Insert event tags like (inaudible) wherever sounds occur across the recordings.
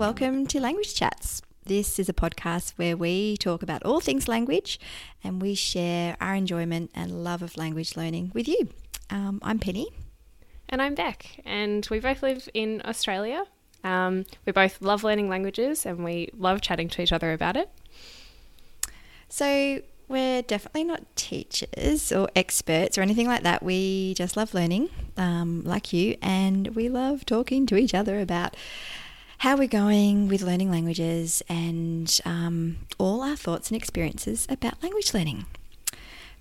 welcome to Language Chats. This is a podcast where we talk about all things language and we share our enjoyment and love of language learning with you. Um, I'm Penny. And I'm Beck, and we both live in Australia. Um, we both love learning languages and we love chatting to each other about it. So, we're definitely not teachers or experts or anything like that. We just love learning, um, like you, and we love talking to each other about how we're going with learning languages and um, all our thoughts and experiences about language learning.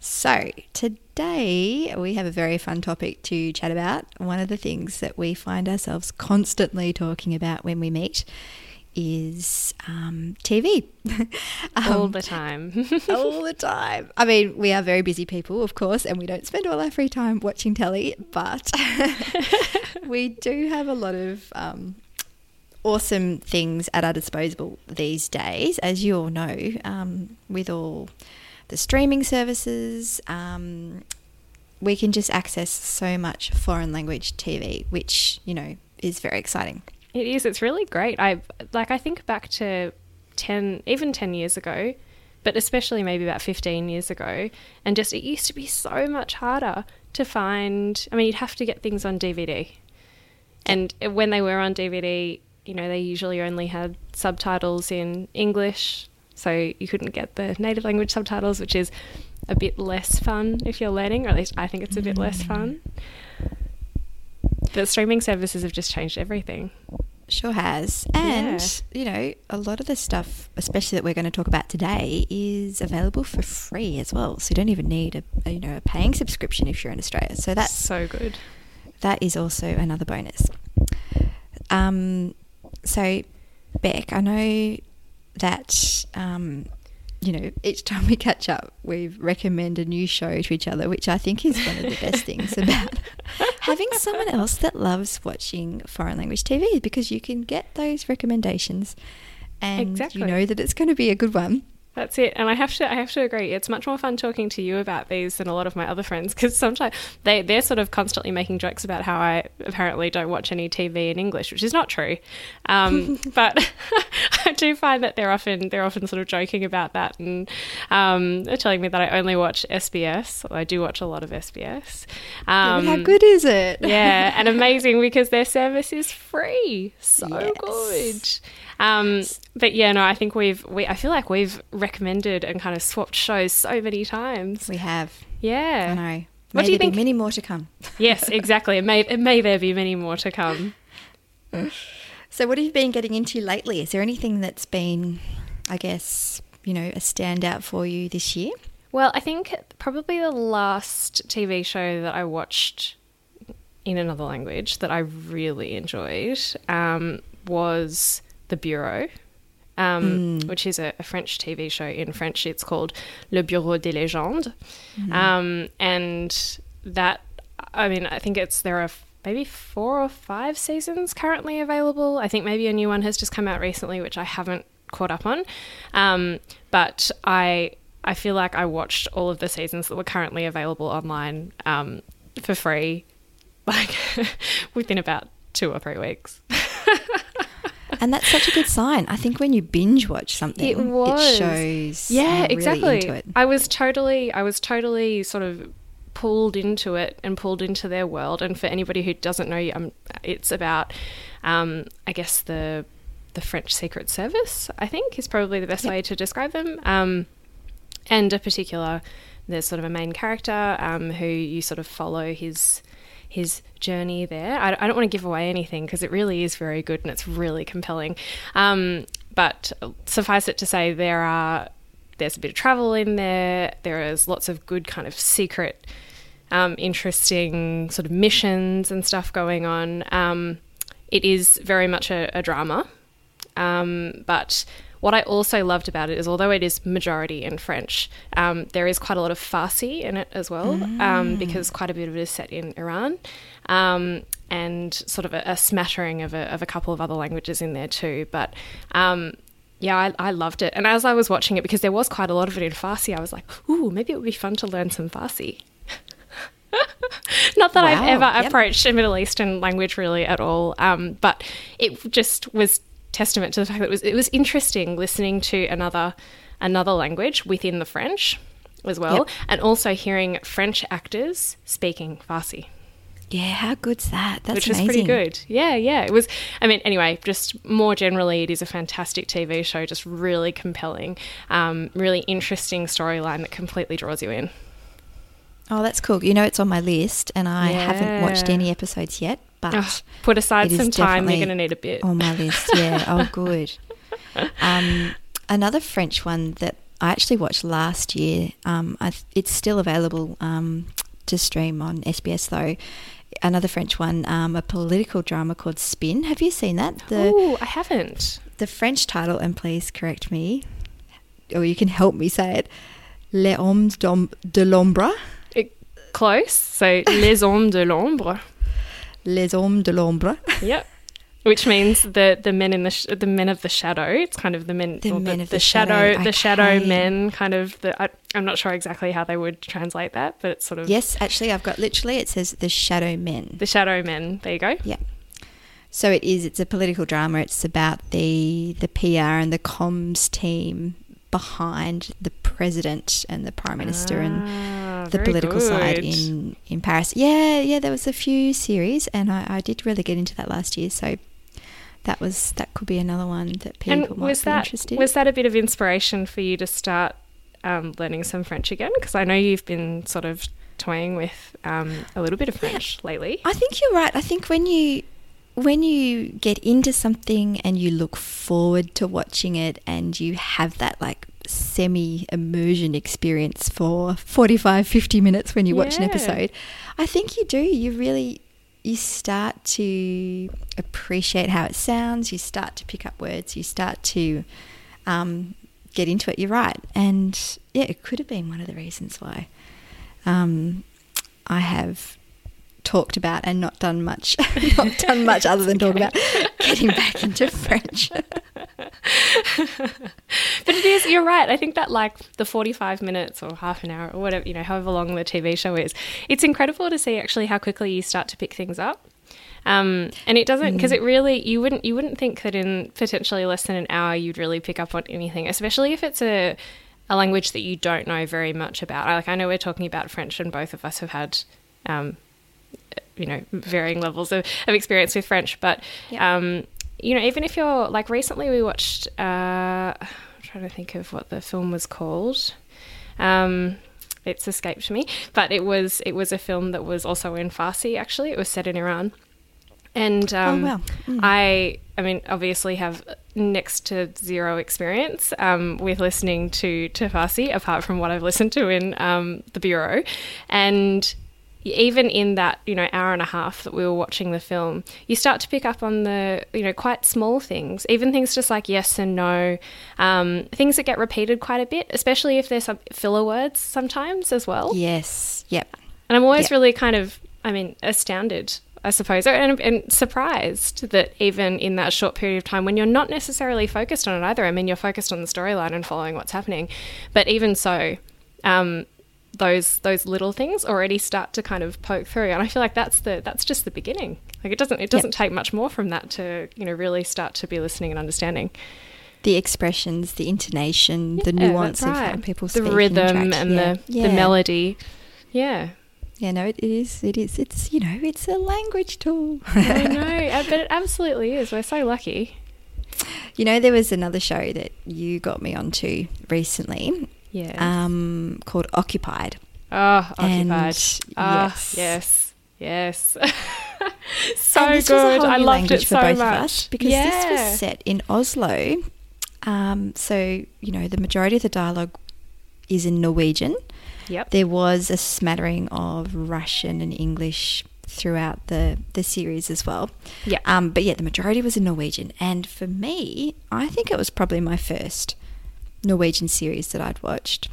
So, today we have a very fun topic to chat about. One of the things that we find ourselves constantly talking about when we meet is um, TV. (laughs) um, all the time. (laughs) all the time. I mean, we are very busy people, of course, and we don't spend all our free time watching telly, but (laughs) we do have a lot of um, awesome things at our disposal these days, as you all know, um, with all the streaming services. Um, we can just access so much foreign language TV, which, you know, is very exciting. It is. It's really great. I like. I think back to ten, even ten years ago, but especially maybe about fifteen years ago, and just it used to be so much harder to find. I mean, you'd have to get things on DVD, and when they were on DVD, you know, they usually only had subtitles in English, so you couldn't get the native language subtitles, which is a bit less fun if you're learning, or at least I think it's a bit less fun. But streaming services have just changed everything. Sure has. And, yeah. you know, a lot of the stuff, especially that we're going to talk about today, is available for free as well. So you don't even need a, a, you know, a paying subscription if you're in Australia. So that's so good. That is also another bonus. Um, so, Beck, I know that um, you know, each time we catch up, we recommend a new show to each other, which I think is one of the best things (laughs) about having someone else that loves watching foreign language TV because you can get those recommendations and exactly. you know that it's going to be a good one. That's it. And I have to I have to agree. It's much more fun talking to you about these than a lot of my other friends because sometimes they they're sort of constantly making jokes about how I apparently don't watch any TV in English, which is not true. Um, (laughs) but (laughs) do find that they're often they're often sort of joking about that and um, they're telling me that I only watch SBS. I do watch a lot of SBS. Um, how good is it? (laughs) yeah, and amazing because their service is free. So yes. good. Um, but yeah, no, I think we've we I feel like we've recommended and kind of swapped shows so many times. We have. Yeah. I know. What do you think? Many more to come. yes, exactly. It may it may there be many more to come. (laughs) so, what have you been getting into lately? Is there anything that's been, I guess, you know, a standout for you this year? Well, I think probably the last TV show that I watched in another language that I really enjoyed um, was the Bureau, um, mm. which is a, a, French TV show. In French, it's called Le Bureau des Légendes. Mm. Um, and that, I mean, I think it's there are maybe four or five seasons currently available. I think maybe a new one has just come out recently, which I haven't caught up on. Um, but I I feel like I watched all of the seasons that were currently available online um, for free, (laughs) like within about two or three weeks. (laughs) and that's such a good sign. I think when you binge watch something, it, it shows. Yeah, exactly. Really I was totally, I was totally sort of pulled into it and pulled into their world. And for anybody who doesn't know, um, it's about, um, I guess the the French Secret Service. I think is probably the best yep. way to describe them. Um, and a particular, there's sort of a main character um, who you sort of follow his his journey there. I, I don't want to give away anything because it really is very good and it's really compelling. Um, but suffice it to say, there are there's a bit of travel in there. There is lots of good kind of secret, um, interesting sort of missions and stuff going on. Um, it is very much a, a drama, um, but what I also loved about it is, although it is majority in French, um, there is quite a lot of Farsi in it as well, um, mm. um, because quite a bit of it is set in Iran, um, and sort of a, a smattering of a, of a, couple of other languages in there too. But um, yeah, I, I, loved it. And as I was watching it, because there was quite a lot of it in Farsi, I was like, ooh, maybe it would be fun to learn some Farsi. (laughs) Not that wow, I've ever yep. approached a Middle Eastern language really at all, um, but it just was testament to the fact that it was it was interesting listening to another another language within the French as well, Yep. and also hearing French actors speaking Farsi Yeah, how good's that? That's which was amazing. pretty good. Yeah, yeah. It was, I mean, anyway, just more generally, it is a fantastic TV show, just really compelling, um, really interesting storyline that completely draws you in. Oh, that's cool. You know, it's on my list, and I haven't watched any episodes yet, but Ugh, put aside some time, you're going to need a bit. on my list. Yeah. (laughs) Oh, good. Um, another French one that I actually watched last year. Um, I, th- it's still available um, to stream on SBS though. Another French one, um, a political drama called Spin. Have you seen that? The Oh, I haven't. the French title, and please correct me, or you can help me say it. Les Hommes de l'ombre. It, close. So, Les Hommes de l'Ombre. Les Hommes de l'ombre. Yep. Which means the the men in the sh- the men of the shadow. It's kind of the men The men the, of the the shadow shadow. the shadow men kind of the I, I'm not sure exactly how they would translate that, but it's sort of Yes, actually, I've got literally. It says the Shadow Men. the shadow men. There you go. Yeah. So it is. It's a political drama. It's about the the PR and the comms team behind the president and the prime minister and Ah, the very political side in in Paris. Yeah, yeah. There was a few series, and I, I did really get into that last year. So that was that could be another one that people And might was be that interested. was that a bit of inspiration for you to start um, learning some French again? Because I know you've been sort of toying with um, a little bit of French lately. I think you're right. I think when you when you get into something and you look forward to watching it and you have that like semi immersion experience for 45 50 minutes when you watch an episode I think you do you really you start to appreciate how it sounds you start to pick up words you start to um, get into it you're right and yeah it could have been one of the reasons why um, I have talked about and not done much, (laughs) not done much other than talk about getting back into French. (laughs) (laughs) But it is, you're right. I think that like the 45 minutes or half an hour or whatever, you know, however long the TV show is, it's incredible to see actually how quickly you start to pick things up. Um, and it doesn't because it really you wouldn't you wouldn't think that in potentially less than an hour you'd really pick up on anything, especially if it's a a language that you don't know very much about. Like I know we're talking about French, and both of us have had, um, you know, varying levels of, of experience with French. But Yep. um, you know, even if you're like recently, we watched. Uh, I'm trying to think of what the film was called. Um, it's escaped me, but it was it was a film that was also in Farsi. Actually, it was set in Iran, and um, wow. Mm. I I mean, obviously have next to zero experience um, with listening to to Farsi, apart from what I've listened to in um, the bureau, and even in that you know hour and a half that we were watching the film, you start to pick up on the you know quite small things, even things just like yes and no, um, things that get repeated quite a bit, especially if there's some filler words sometimes as well. Yes. Yep. And I'm always Yep. really kind of, I mean, astounded, I suppose, and, and surprised that even in that short period of time, when you're not necessarily focused on it either, I mean, you're focused on the storyline and following what's happening, but even so, um, those those little things already start to kind of poke through, and I feel like that's the that's just the beginning. Like it doesn't it doesn't take much more from that to you know really start to be listening and understanding The expressions, the intonation, the nuance that's of how right. people the speak rhythm and yeah. the yeah. the melody. Yeah. Yeah, no, it is. It is. It's you know, it's a language tool. I know, (laughs) but it absolutely is. We're so lucky. you know, there was another show that you got me onto recently, Yeah. um, called Occupied. oh, and occupied. Ah, yes. yes. Yes. (laughs) so good. Was a whole I loved it for so both much. of us because yeah. this was set in Oslo. Um, so you know, the majority of the dialogue is in Norwegian. Yep. There was a smattering of Russian and English throughout the the series as well. Yeah. Um, but yeah, the majority was in Norwegian, and for me, I think it was probably my first Norwegian series that I'd watched.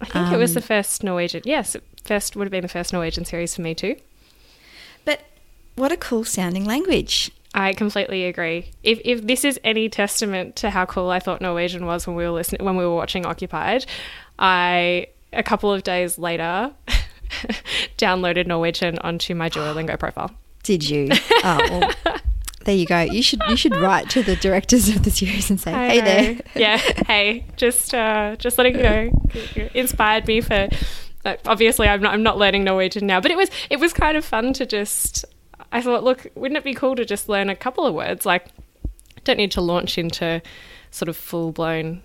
I think it was um, the first Norwegian. Yes, it first would have been the first Norwegian series for me too. But what a cool sounding language! I completely agree. If if this is any testament to how cool I thought Norwegian was when we were listening when we were watching Occupied, I a couple of days later (laughs) downloaded Norwegian onto my Duolingo profile. Did you? oh, well, (laughs) There you go. You should you should write to the directors of the series and say, I "Hey know. there." yeah, (laughs) hey, just uh, just letting you know, inspired me for. Uh, obviously, I'm not I'm not learning Norwegian now, but it was it was kind of fun to just. I thought, look, wouldn't it be cool to just learn a couple of words? Like, don't need to launch into sort of full blown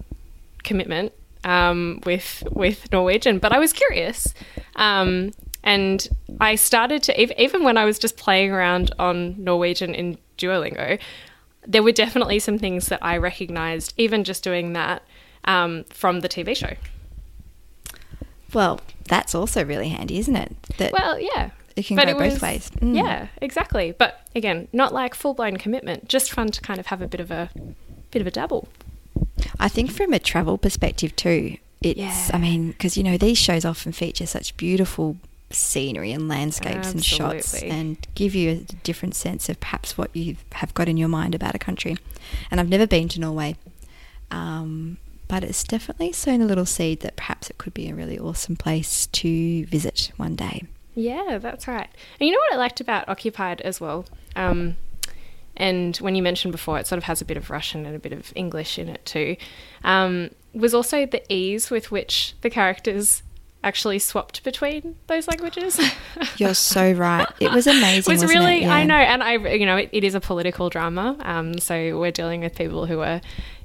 commitment um, with with Norwegian, but I was curious. Um, and I started to even when I was just playing around on Norwegian in Duolingo, there were definitely some things that I recognized, even just doing that um, from the TV show. Well, that's also really handy, isn't it? That Well, yeah. it can but go it both was- ways. Mm. Yeah, exactly. But again, not like full blown commitment. Just fun to kind of have a bit of a bit of a dabble. I think from a travel perspective too, it's, Yeah. I mean, because, you know, these shows often feature such beautiful scenery and landscapes and shots and give you a different sense of perhaps what you have got in your mind about a country. And I've never been to Norway, um, but it's definitely sown a little seed that perhaps it could be a really awesome place to visit one day. Yeah, that's right. And you know what I liked about Occupied as well? Um, and when you mentioned before, it sort of has a bit of Russian and a bit of English in it too, um, was also the ease with which the characters actually swapped between those languages. You're so right. It was (laughs) amazing. It was really, it? I know, and I, you know, it, it is a political drama. Um, so we're dealing with people who are,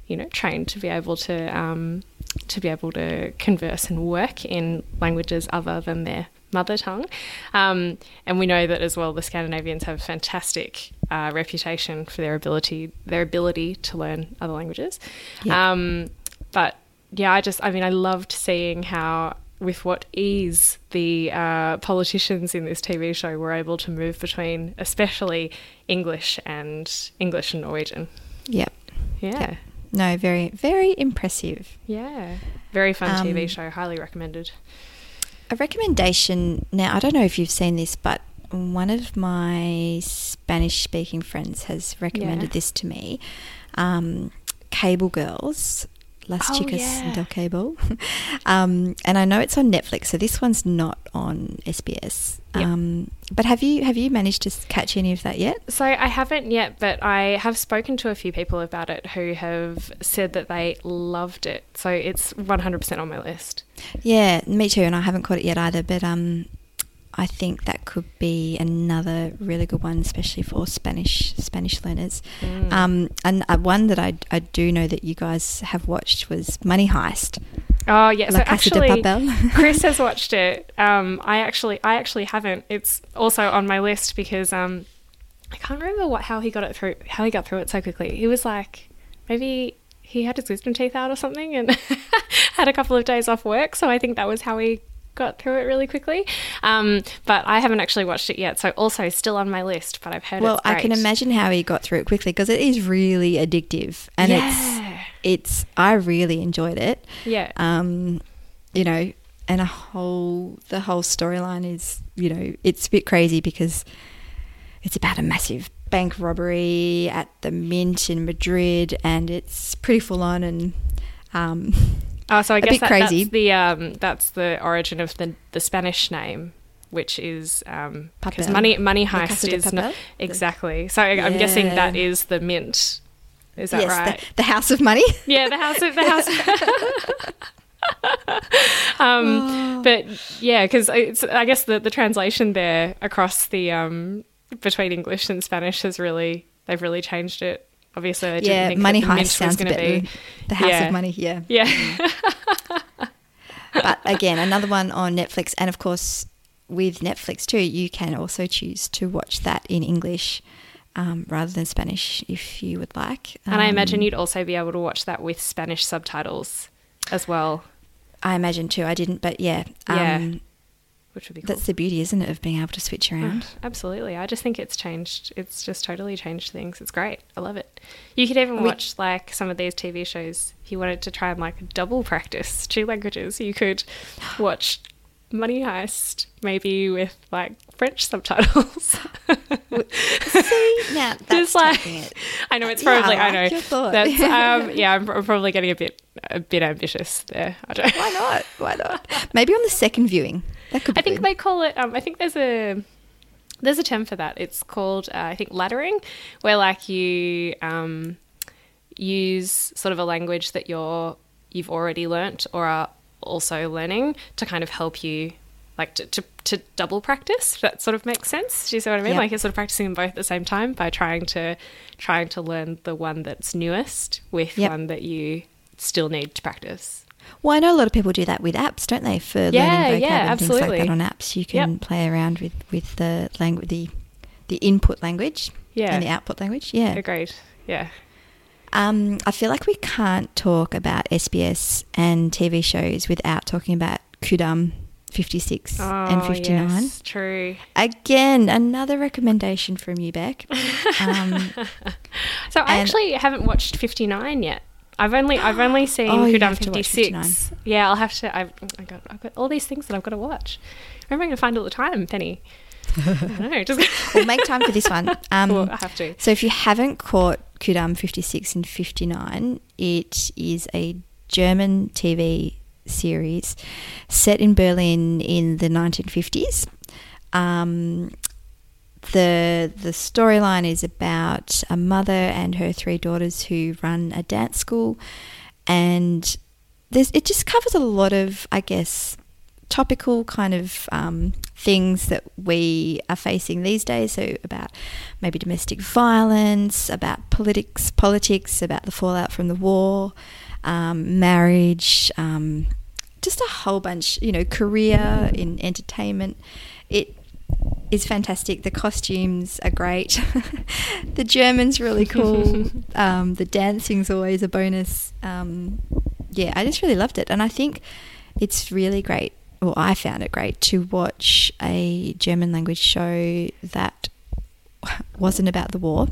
you know, trained to be able to, um, to be able to converse and work in languages other than their mother tongue. Um, and we know that as well. The Scandinavians have a fantastic uh, reputation for their ability, their ability to learn other languages. Yeah. Um, but yeah, I just, I mean, I loved seeing how, with what ease the uh, politicians in this TV show were able to move between, especially English and English and Norwegian. Yep. Yeah, No, very, very impressive. yeah, very fun TV Um, show. Highly recommended. A recommendation. Now, I don't know if you've seen this, but one of my Spanish speaking friends has recommended Yeah. this to me. Um, Cable Girls, Las Oh, Chicas yeah. del Cable. (laughs) um, and I know it's on Netflix, so this one's not on SBS. Yep. Um, but have you have you managed to catch any of that yet? So I haven't yet, but I have spoken to a few people about it who have said that they loved it. So it's 100% on my list. Yeah, me too, and I haven't caught it yet either. But um, I think that could be another really good one, especially for Spanish Spanish learners. Mm. Um, and uh, one that I, I do know that you guys have watched was Money Heist. Oh yeah, so La Casa de actually. (laughs) Chris has watched it. Um, I actually, I actually haven't. It's also on my list because um, I can't remember what how he got it through. How he got through it so quickly. He was like, maybe he had his wisdom teeth out or something, and (laughs) had a couple of days off work. So I think that was how he got through it really quickly. Um, but I haven't actually watched it yet. So also still on my list. But I've heard. Well, I can imagine how he got through it quickly because it is really addictive, and Yeah. it's it's. I really enjoyed it. Yeah. Um, you know, and a whole the whole storyline is you know it's a bit crazy because it's about a massive bank robbery at the Mint in Madrid, and it's pretty full on and. Um, Oh, so I guess that, crazy. that's the um, that's the origin of the the Spanish name, which is um, because Papel. money money heist is not exactly. So I'm guessing that is the mint. Is that yes, right? the, the House of Money. (laughs) yeah, the house of the house. (laughs) (laughs) um, but yeah, because it's I guess the the translation there across the um between English and Spanish has really they've really changed it. Obviously, I didn't yeah, think Money Heist sounds a gonna bit be. the House Yeah. of Money. Yeah, Yeah. but again, another one on Netflix, and of course, with Netflix too, you can also choose to watch that in English um, rather than Spanish if you would like. And I imagine Um, you'd also be able to watch that with Spanish subtitles as well, I imagine too. I didn't, but yeah, Yeah. Which would be cool. that's the beauty, isn't it, of being able to switch around? Absolutely. I just think it's changed. It's just totally changed things. It's great. I love it. You could even We- watch like some of these TV shows. If you wanted to try and like double practice (laughs) two languages, you could (gasps) watch Money Heist maybe with like French subtitles. See, now (laughs) that's Just like it. (laughs) I know it's Yeah, I probably I, know that's um yeah I'm, I'm probably getting a bit a bit ambitious there. I don't. Why not? Why not? Maybe on the second viewing. That could I think good. they call it. Um, I think there's a there's a term for that. It's called, uh, I think, laddering, where like you um, use sort of a language that you're you've already learnt or are also learning to kind of help you like to, to, to double practice. That sort of makes sense. Do you see what I mean? Yep. Like you're sort of practicing them both at the same time by trying to trying to learn the one that's newest with Yep. one that you still need to practice. Well, I know a lot of people do that with apps, don't they? For Yeah, learning vocab yeah, and things like that on apps, you can Yep. play around with with the language, the the input language, Yeah. and the output language. Yeah. Agreed. Yeah. Um, I feel like we can't talk about SBS and TV shows without talking about Ku'damm 56 and Oh, 59. yes, true. Again, another recommendation from you, Beck. (laughs) Um, So I actually haven't watched 59 yet. I've only I've only (gasps) seen Oh, Ku'damm watch 56. Yeah, I'll have to. I've, I got I've got all these things that I've got to watch. Where am I going to find all the time, Penny? I don't know. Just (laughs) we'll make time for this one. (laughs) Um, Well, I have to. So if you haven't caught Ku'damm 56 and 59, it is a German TV series set in Berlin in the 1950s. Um, the the storyline is about a mother and her three daughters who run a dance school, and there's it just covers a lot of I guess topical kind of um, things that we are facing these days. So about maybe domestic violence, about politics, politics, about the fallout from the war, um, marriage, um, just a whole bunch. You know, career in entertainment. It is fantastic. The costumes are great. (laughs) the German's really cool. (laughs) um, the dancing's always a bonus. Um, yeah, I just really loved it, and I think it's really great. Well, I found it great to watch a German language show that (laughs) wasn't about the war,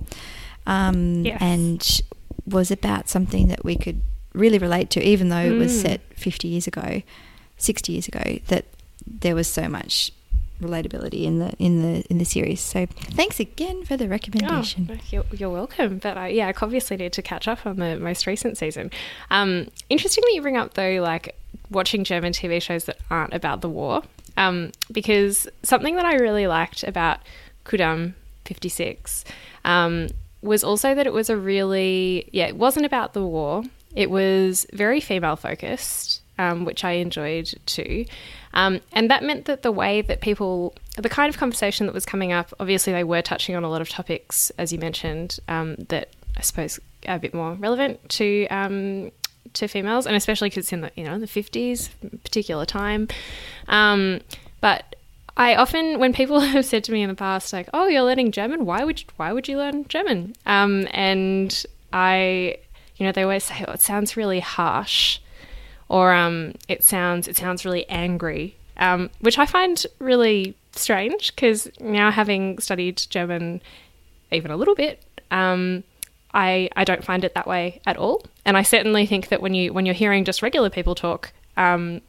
um, Yes. and was about something that we could really relate to, even though it was Mm. set fifty years ago, sixty years ago. That there was so much relatability in the in the in the series. So thanks again for the recommendation. Oh, you're, you're welcome. But I, yeah, I obviously need to catch up on the most recent season. Um, interesting that you bring up though, like watching German TV shows that aren't about the war, um, because something that I really liked about Ku'damm 56 um, was also that it was a really yeah, it wasn't about the war. It was very female focused, um, which I enjoyed too. Um, and that meant that the way that people, the kind of conversation that was coming up, obviously they were touching on a lot of topics, as you mentioned, um, that I suppose are a bit more relevant to um, to females, and especially because it's in the you know the fifties, particular time. Um, but I often, when people (laughs) have said to me in the past, like, "Oh, you're learning German. Why would you, why would you learn German?" Um, and I, you know, they always say, "Oh, it sounds really harsh." Or um, it sounds it sounds really angry, um, which I find really strange because now having studied German even a little bit, um, I I don't find it that way at all, and I certainly think that when you when you're hearing just regular people talk um,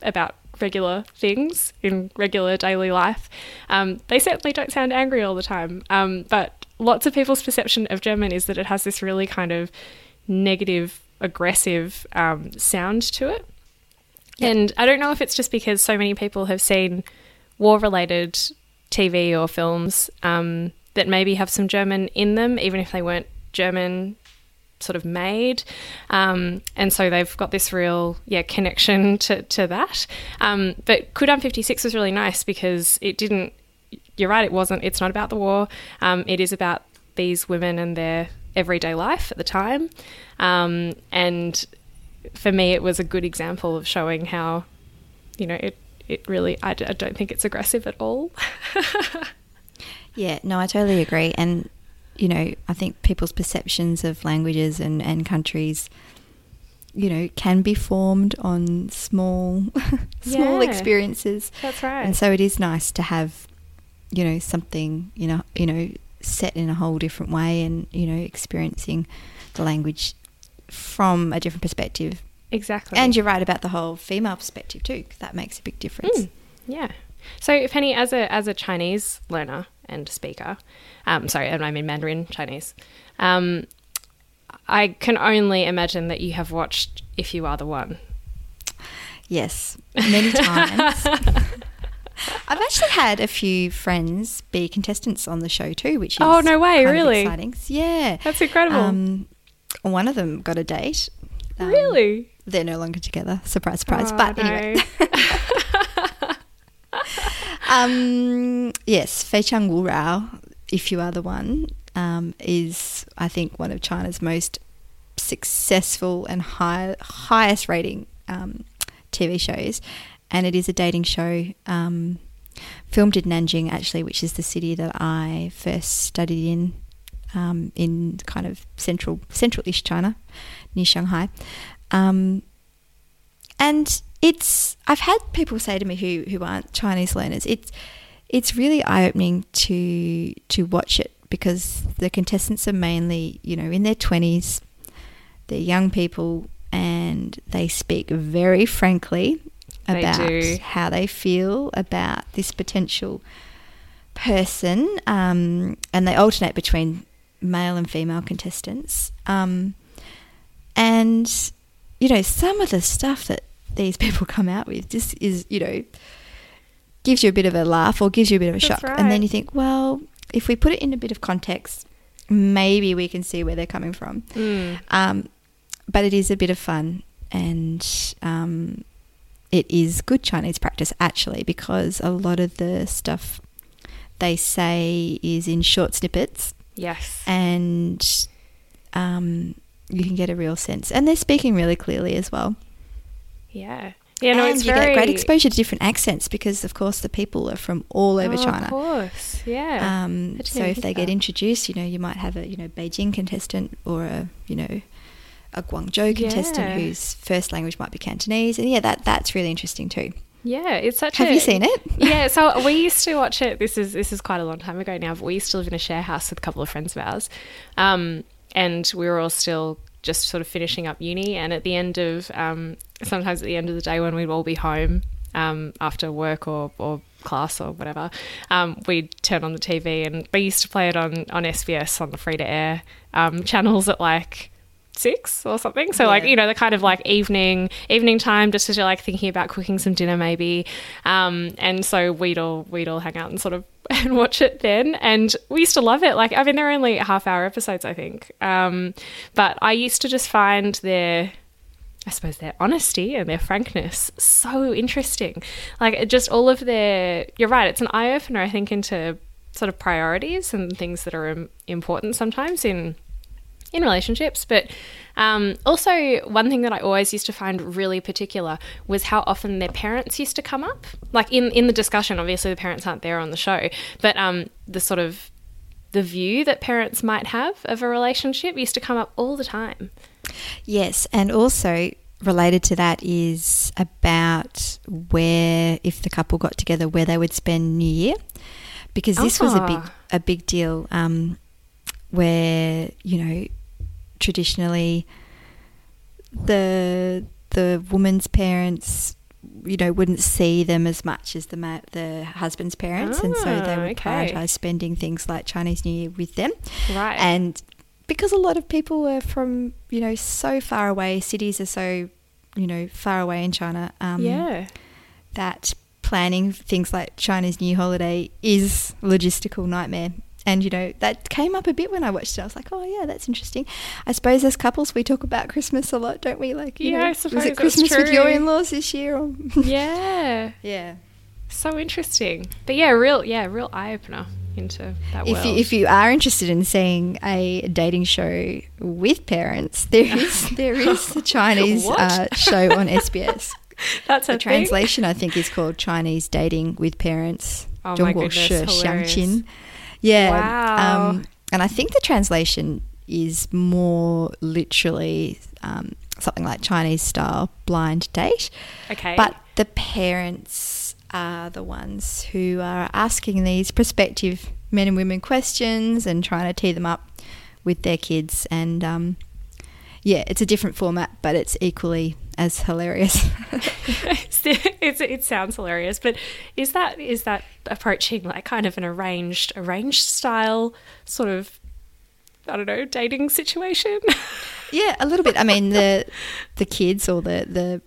about regular things in regular daily life, um, they certainly don't sound angry all the time. Um, but lots of people's perception of German is that it has this really kind of negative, aggressive um, sound to it. And I don't know if it's just because so many people have seen war related TV or films um, that maybe have some German in them, even if they weren't German sort of made. Um, and so they've got this real, yeah, connection to, to that. Um, but Ku'damm 56 was really nice because it didn't, you're right, it wasn't, it's not about the war. Um, it is about these women and their everyday life at the time. Um, and for me, it was a good example of showing how, you know, it, it really, I don't think it's aggressive at all. (laughs) Yeah, no, I totally agree. And, you know, I think people's perceptions of languages and, and countries, you know, can be formed on small, (laughs) small Yeah. experiences. That's right. And so it is nice to have, you know, something, you know, you know, set in a whole different way and, you know, experiencing the language from a different perspective. exactly. And you're right about the whole female perspective too, that makes a big difference. Mm, yeah. So Penny, as a as a Chinese learner and speaker, um, sorry, and I mean Mandarin Chinese, um, I can only imagine that you have watched If You Are the One. Yes, many times. (laughs) Actually had a few friends be contestants on the show too, which is Oh, no way, really? exciting. Yeah, That's incredible. Um, one of them got a date. Um, really? They're no longer together. Surprise, surprise. Oh, but no. anyway. (laughs) (laughs) um, yes, Fei Cheng Wu Rao, if you are the one, um, is I think one of China's most successful and high, highest rating um, TV shows, and it is a dating show. Um, filmed in Nanjing, actually, which is the city that I first studied in, um, in kind of central central-ish China, near Shanghai. Um, and it's I've had people say to me who who aren't Chinese learners, it's it's really eye opening to to watch it because the contestants are mainly you know in their twenties, they're young people and they speak very frankly about do. how they feel about this potential person, um, and they alternate between male and female contestants. Um, and you know, some of the stuff that these (laughs) people come out with just is, you know, gives you a bit of a laugh or gives you a bit of a That's shock. And then you think, well, if we put it in a bit of context, maybe we can see where they're coming from. Mm. Um, but it is a bit of fun and um, it is good Chinese practice actually because a lot of the stuff they say is in short snippets Yes. and um, you can get a real sense. And they're speaking really clearly as well. Yeah. Yeah, no, and it's you very get great exposure to different accents because, of course, the people are from all over Oh, China. Of course. Yeah. Um, so if they get introduced, you know, you might have a you know Beijing contestant or a you know a Guangzhou contestant Yeah. whose first language might be Cantonese, and yeah, that that's really interesting too. yeah, it's such Have a you seen it? (laughs) yeah, so (laughs) we used to watch it. This is this is quite a long time ago now, but we used to live in a share house with a couple of friends of ours, um, and we were all still just sort of finishing up uni. And at the end of um, sometimes at the end of the day when we'd all be home um, after work or, or class or whatever, um, we'd turn on the TV, and they used to play it on on SBS on the free to air um, channels at like six or something. So like you know the kind of like evening evening time just as you're like thinking about cooking some dinner maybe. Um, and so we'd all we'd all hang out and sort of (laughs) and watch it then. And we used to love it. Like I mean they're only half hour episodes I think. Um, but I used to just find their I suppose their honesty and their frankness so interesting. Like just all of their you're right, it's an eye opener I think into sort of priorities and things that are important sometimes in in relationships. But um, also, one thing that I always used to find really particular was how often their parents used to come up. Like in, in the discussion, obviously the parents aren't there on the show, but um, the sort of the view that parents might have of a relationship used to come up all the time. Yes, and also related to that is about where if the couple got together, where they would spend New Year, because this was a big Ah. a big deal. Um, where you know traditionally the the woman's parents you know wouldn't see them as much as the ma- the husband's parents and so they Ah, would okay. prioritize spending things like Chinese New Year with them Right. and because a lot of people are from you know so far away cities are so you know far away in China um, yeah. that planning things like China's New holiday is a logistical nightmare. And, you know, that came up a bit when I watched it. I was like, oh, yeah, that's interesting. I suppose as couples, we talk about Christmas a lot, don't we? Like, yeah, know, I suppose. Was it Christmas with your in laws this year? Or (laughs) yeah. yeah. So interesting. But yeah, real, yeah, real eye opener into that world. if You, if you are interested in seeing a dating show with parents, there (laughs) is there is a Chinese uh, show on SBS. (laughs) That's a, translation, I think, is called Chinese dating with parents. Oh my goodness, hilarious. Yeah. Wow. Um, and I think the translation is more literally um, something like Chinese style blind date. Okay. But the parents are the ones who are asking these prospective men and women questions and trying to tee them up with their kids. And um, yeah, it's a different format, but it's equally as hilarious. (laughs) it's, it sounds hilarious, but is that is that approaching like kind of an arranged arranged style sort of I don't know dating situation? yeah, a little bit. I mean, the the kids or the the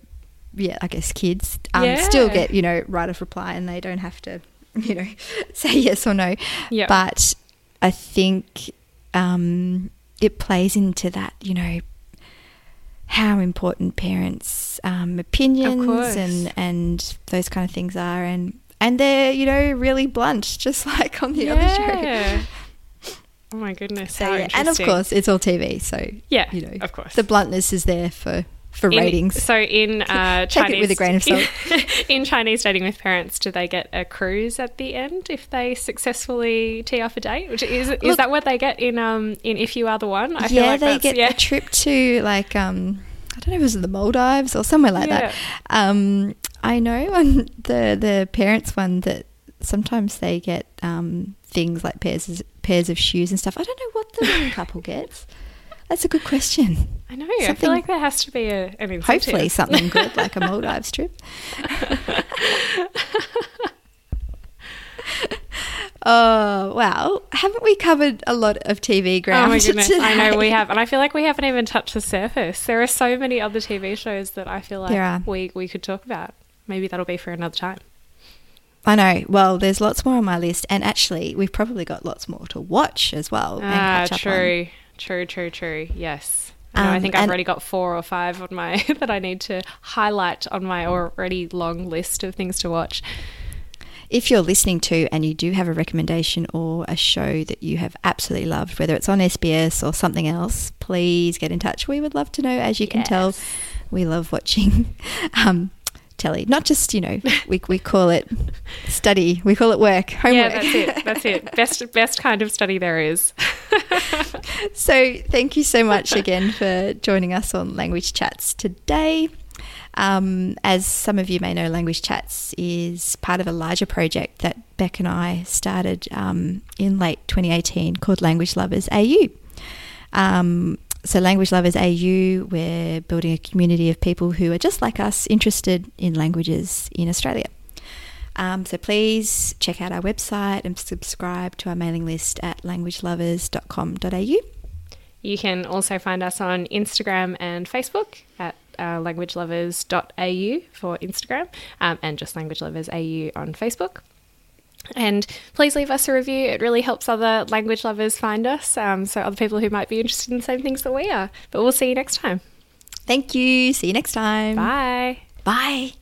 yeah, I guess kids um, still get you know right of reply, and they don't have to you know (laughs) say yes or no. Yeah. But I think um, it plays into that you know how important parents' um, opinions and and those kind of things are, and and they're you know really blunt, (laughs) just like on the other show. Oh my goodness. So, yeah, and of course, it's all TV, so Yeah, you know, of course. the bluntness is there for for In- ratings. So in (laughs) uh, Take it Chinese, with a grain of salt. (laughs) in Chinese dating with parents, do they get a cruise at the end if they successfully tee off a date? Which is is that what they get in um in If You Are the One? I yeah, like they get yeah. a trip to like um I don't know if it was the Maldives or somewhere like that. Um I know (laughs) on the the parents one that sometimes they get um things like pairs pairs of shoes and stuff. I don't know what the couple gets. That's a good question. I know. I feel like there has to be a, an incentive. Hopefully something (laughs) good like a Maldives trip. (laughs) Oh wow! Haven't we covered a lot of TV ground? Oh my goodness, I know we have, and I feel like we haven't even touched the surface. There are so many other TV shows that I feel like we we could talk about. Maybe that'll be for another time. I know. Well, there's lots more on my list, and actually, we've probably got lots more to watch as well. Ah, catch up on. true, true, true, true. Yes. I, know, I Um, think I've already got four or five on my (laughs) that I need to highlight on my already long list of things to watch. If you're listening to and you do have a recommendation or a show that you have absolutely loved, whether it's on SBS or something else, please get in touch. We would love to know. As you can tell, we love watching (laughs) um, telly. Not just you know, we we call it study, we call it work, homework. Yeah, that's it. That's it. Best best kind of study there is. (laughs) So, thank you so much again for joining us on Language Chats today. Um, as some of you may know, Language Chats is part of a larger project that Beck and I started um, in late 2018 called Language Lovers AU. Um, so, Language Lovers AU, we're building a community of people who are just like us, interested in languages in Australia. Um, so please check out our website and subscribe to our mailing list at languagelovers.com.au. You can also find us on Instagram and Facebook at uh, languagelovers.au for Instagram um, and just Language Lovers AU on Facebook. And please leave us a review. It really helps other language lovers find us, um, so other people who might be interested in the same things that we are. But we'll see you next time. Thank you. See you next time. Bye. Bye.